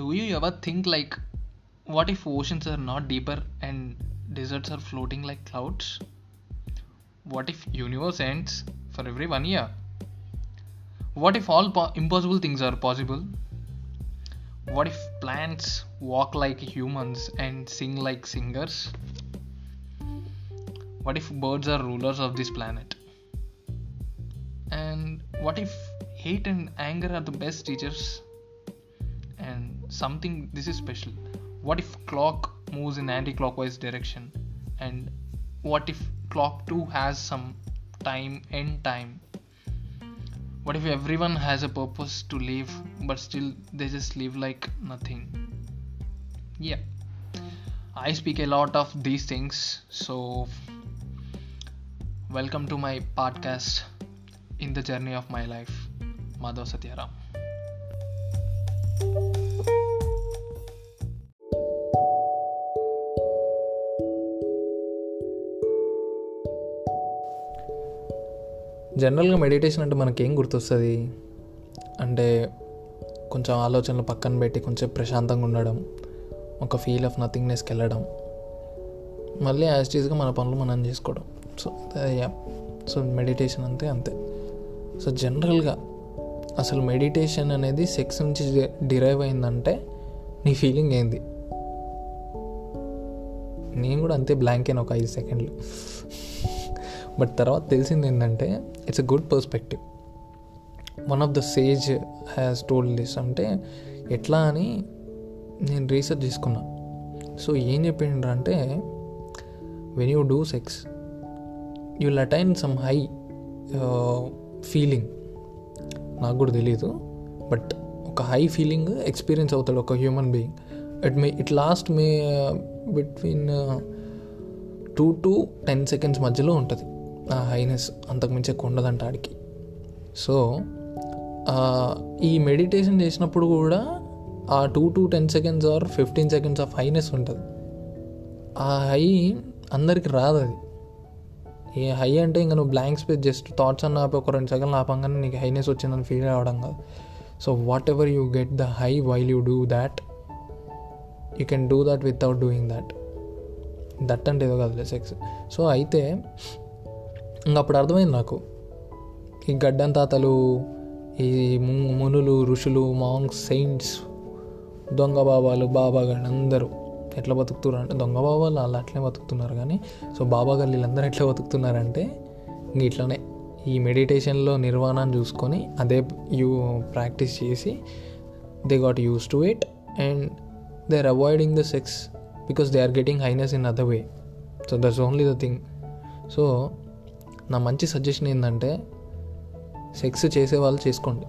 Do you ever think like, what if oceans are not deeper and deserts are floating like clouds? What if universe ends for every one year? What if all po- impossible things are possible? What if plants walk like humans and sing like singers? What if birds are rulers of this planet? And what if hate and anger are the best teachers? Something this is special. What if clock moves in anti-clockwise direction? And what if clock 2 has some time end time? What if everyone has a purpose to live but still they just live like nothing? Yeah. I speak a lot of these things, so welcome to my podcast in the journey of my life, Madhav Satyaram. జనరల్గా meditation అంటే మనకి ఏం గుర్తొస్తుంది? అంటే కొంచెం ఆలోచనలు పక్కన పెట్టి కొంచెం ప్రశాంతంగా ఉండడం ఒక ఫీల్ ఆఫ్ నథింగ్నెస్కి వెళ్ళడం మళ్ళీ యాజ్టీస్గా మన పనులు మనం చేసుకోవడం. So yeah. సో మెడిటేషన్ అంతే అంతే. సో జనరల్గా అసలు మెడిటేషన్ అనేది సెక్స్ నుంచి డిరైవ్ అయిందంటే నీ ఫీలింగ్ ఏంది? నేను కూడా అంతే బ్లాంక్ అయిన ఒక ఐదు సెకండ్లు. బట్ తర్వాత తెలిసింది ఏంటంటే it's a good perspective one of the sage has told this అంటే ఎట్లా అని నేను రీసెర్చ్ చేసుకున్నా. సో ఏం చెప్పిండ్రు అంటే when you do sex you will attain some high feeling నాకు కూడా తెలియదు బట్ ఒక హై ఫీలింగ్ ఎక్స్పీరియన్స్ అవుతాడు ఒక human being it may it last may between two to ten seconds మధ్యలో ఉంటుంది. ఆ హైనెస్ అంతకుమించి ఎక్కువ ఉండదంట ఆడికి. సో ఈ మెడిటేషన్ చేసినప్పుడు కూడా ఆ two to ten seconds or fifteen seconds of highness ఉంటుంది. ఆ హై అందరికి రాదు అది. ఏ హై అంటే ఇంకా నువ్వు బ్లాంక్ స్పేస్ జస్ట్ థాట్స్ అన్న ఆపి ఒక రెండు సెకండ్లు ఆపంగానే నీకు హైనెస్ వచ్చిందని ఫీల్ అవ్వడం కాదు. So whatever you get the high while you do that you can do that without doing that that అంటే ఏదో కాదు సెక్స్ సో అయితే అప్పుడు అర్థమైంది నాకు. ఈ గడ్డం తాతలు ఈ మునులు ఋషులు మాంగ్ సెయింట్స్ దొంగ బాబాలు బాబాగాళ్ళు అందరూ ఎట్లా బతుకుతున్నారు అంటే దొంగ బాబాలు వాళ్ళు అట్లే బతుకుతున్నారు కానీ సో బాబాగాళ్ళు వీళ్ళందరూ ఎట్లా బతుకుతున్నారంటే ఇంక ఇట్లానే ఈ మెడిటేషన్లో నిర్వాణాన్ని చూసుకొని అదే యూ ప్రాక్టీస్ చేసి they got use to it and they are avoiding the sex because they are getting highness in other way. So that's only the thing. So నా మంచి సజెషన్ ఏంటంటే సెక్స్ చేసే వాళ్ళు చేసుకోండి.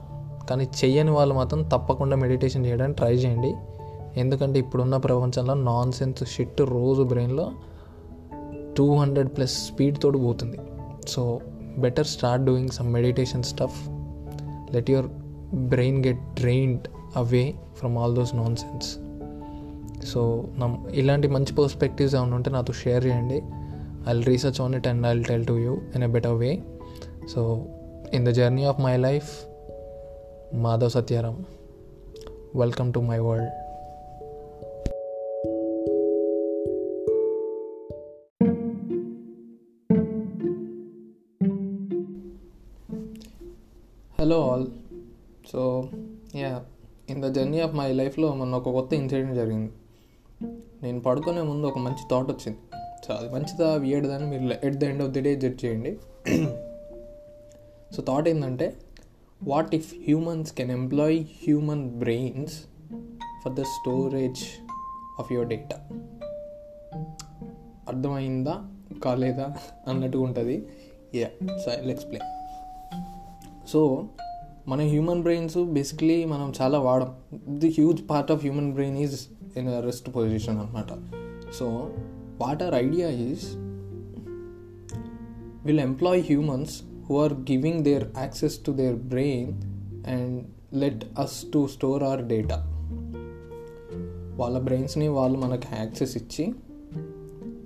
కానీ చెయ్యని వాళ్ళు మాత్రం తప్పకుండా మెడిటేషన్ చేయడానికి ట్రై చేయండి. ఎందుకంటే ఇప్పుడున్న ప్రపంచంలో నాన్ సెన్స్ షిట్ రోజు బ్రెయిన్లో టూ హండ్రెడ్ ప్లస్ స్పీడ్ తోడు పోతుంది. So better start doing some meditation stuff. Let your brain get drained away from all those nonsense so నా ఇలాంటి మంచి పర్స్పెక్టివ్స్ ఏమైనా ఉంటే నాతో షేర్ చేయండి. I'll research on it and I'll tell to you in a better way so in the journey of my life Madhav Satyaram welcome to my world hello all so yeah in the journey of my లైఫ్లో మొన్న ఒక కొత్త incident జరిగింది. నేను పడుకునే ముందు ఒక మంచి థాట్ వచ్చింది. సో అది మంచిదా వియర్డ్దని మీరు at the end of the day judge చేయండి. సో థాట్ ఏంటంటే what if humans can employ human brains for the storage of your data అర్థమైందా కాలేదా అన్నట్టుగా ఉంటుంది. యా సో ఎక్స్ప్లెయిన్ సో మన హ్యూమన్ బ్రెయిన్స్ బేసిక్లీ మనం చాలా వాడం. The huge part of human brain is in rest position అనమాట so what our idea is will employ humans who are giving their access to their brain and let us to store our data. వాళ్ళ బ్రెయిన్స్ని వాళ్ళు మనకు access ఇచ్చి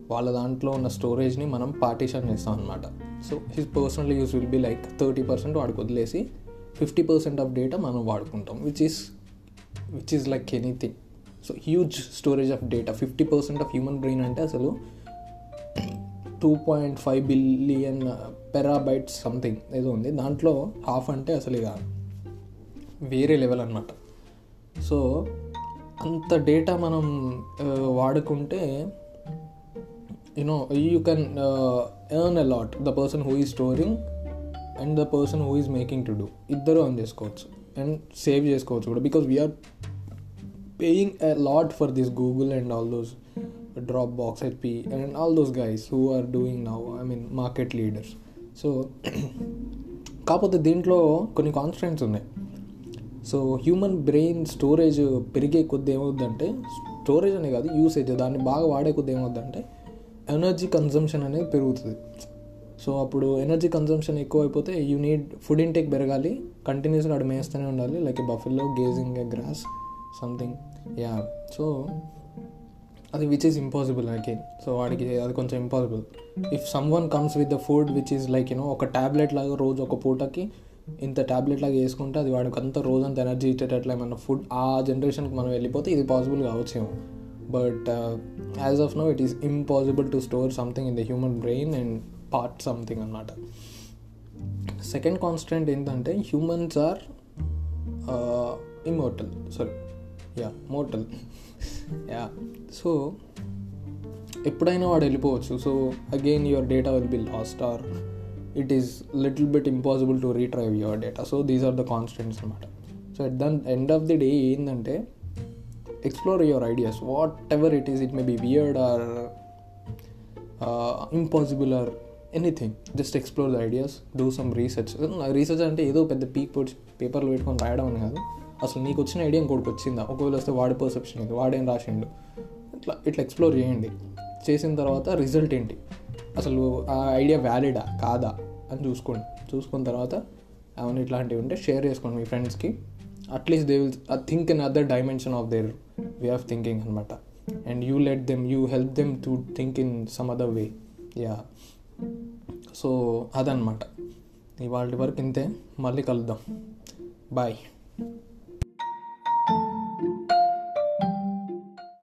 వాళ్ళ దాంట్లో ఉన్న స్టోరేజ్ని మనం పార్టీషన్ చేస్తాం అనమాట so his personal use will be like thirty percent వాడికి వదిలేసి ఫిఫ్టీ పర్సెంట్ ఆఫ్ డేటా మనం వాడుకుంటాం which is which is like anything so huge storage of data fifty percent of human brain అంటే అసలు two point five billion petabytes something ఏదో ఉంది. దాంట్లో half అంటే అసలు ఇక వేరే లెవెల్ అనమాట సో అంత డేటా మనం uh, వాడుకుంటే you know you can earn a lot the person who is storing and the person who is making to do ఇద్దరు అర్న్ చేసుకోవచ్చు. అండ్ సేవ్ చేసుకోవచ్చు కూడా. Because we're paying a lot for this google and all those dropbox hp and all those guys who are doing now i mean market leaders. So కాకపోతే దీంట్లో కొన్ని constants ఉన్నాయి. So human brain storage పెరిగే కొద్ది ఏమవుద్దంటే storage అనే కాదు usage దాన్ని బాగా వాడే కొద్ది ఏమవుద్దంటే ఎనర్జీ కన్జంప్షన్ అనేది పెరుగుతుంది. సో అప్పుడు ఎనర్జీ కన్జంప్షన్ ఎక్కువ అయిపోతే యూ నీడ్ ఫుడ్ ఇంటేక్ పెరగాలి కంటిన్యూస్గా అక్కడ మేస్తూనే ఉండాలి like buffalo grazing a grass something yeah so అది which is impossible again so వాడికి అది కొంచెం impossible if someone comes with the food which is like you know ఒక ట్యాబ్లెట్ లాగా రోజు ఒక పూటకి ఇంత ట్యాబ్లెట్ లాగా వేసుకుంటే అది వాడికి అంత రోజంత ఎనర్జీ ఇచ్చేటట్లు ఏమన్నా ఫుడ్ ఆ జనరేషన్కి మనం వెళ్ళిపోతే ఇది possible కావచ్చేమో but as of now it is impossible to store something in the human brain and part something అనమాట సెకండ్ కాన్స్టెంట్ ఏంటంటే humans are immortal sorry yeah mortal yeah so ఎప్పుడైనా వాడు వెళ్ళిపోవచ్చు. So again your data will be lost or it is little bit impossible to retrieve your data so these are the constants అనమాట so at then end of the day ఏంటంటే explore your ideas whatever it is it may be weird or impossible or anything just explore the ideas do some research research అంటే ఏదో పెద్ద peak పేపర్లు పెట్టుకొని రాయడం అని కాదు. అసలు నీకు వచ్చిన ఐడియా ఇంకోటికి వచ్చిందా? ఒకవేళ వస్తే వాడి పర్సెప్షన్ ఏంది వాడేం రాసిండు? ఇట్లా ఇట్లా ఎక్స్ప్లోర్ చేయండి. చేసిన తర్వాత రిజల్ట్ ఏంటి? అసలు ఆ ఐడియా వ్యాలిడా కాదా? అని చూసుకోండి. చూసుకున్న తర్వాత అవును ఇట్లాంటివి ఉంటే షేర్ చేసుకోండి మీ ఫ్రెండ్స్కి at least they will think in other dimension of their way of thinking అనమాట and you let them you help them to think in some other way yeah so అదనమాట ఇవాళ వరకు ఇంతే. మళ్ళీ కలుద్దాం. బాయ్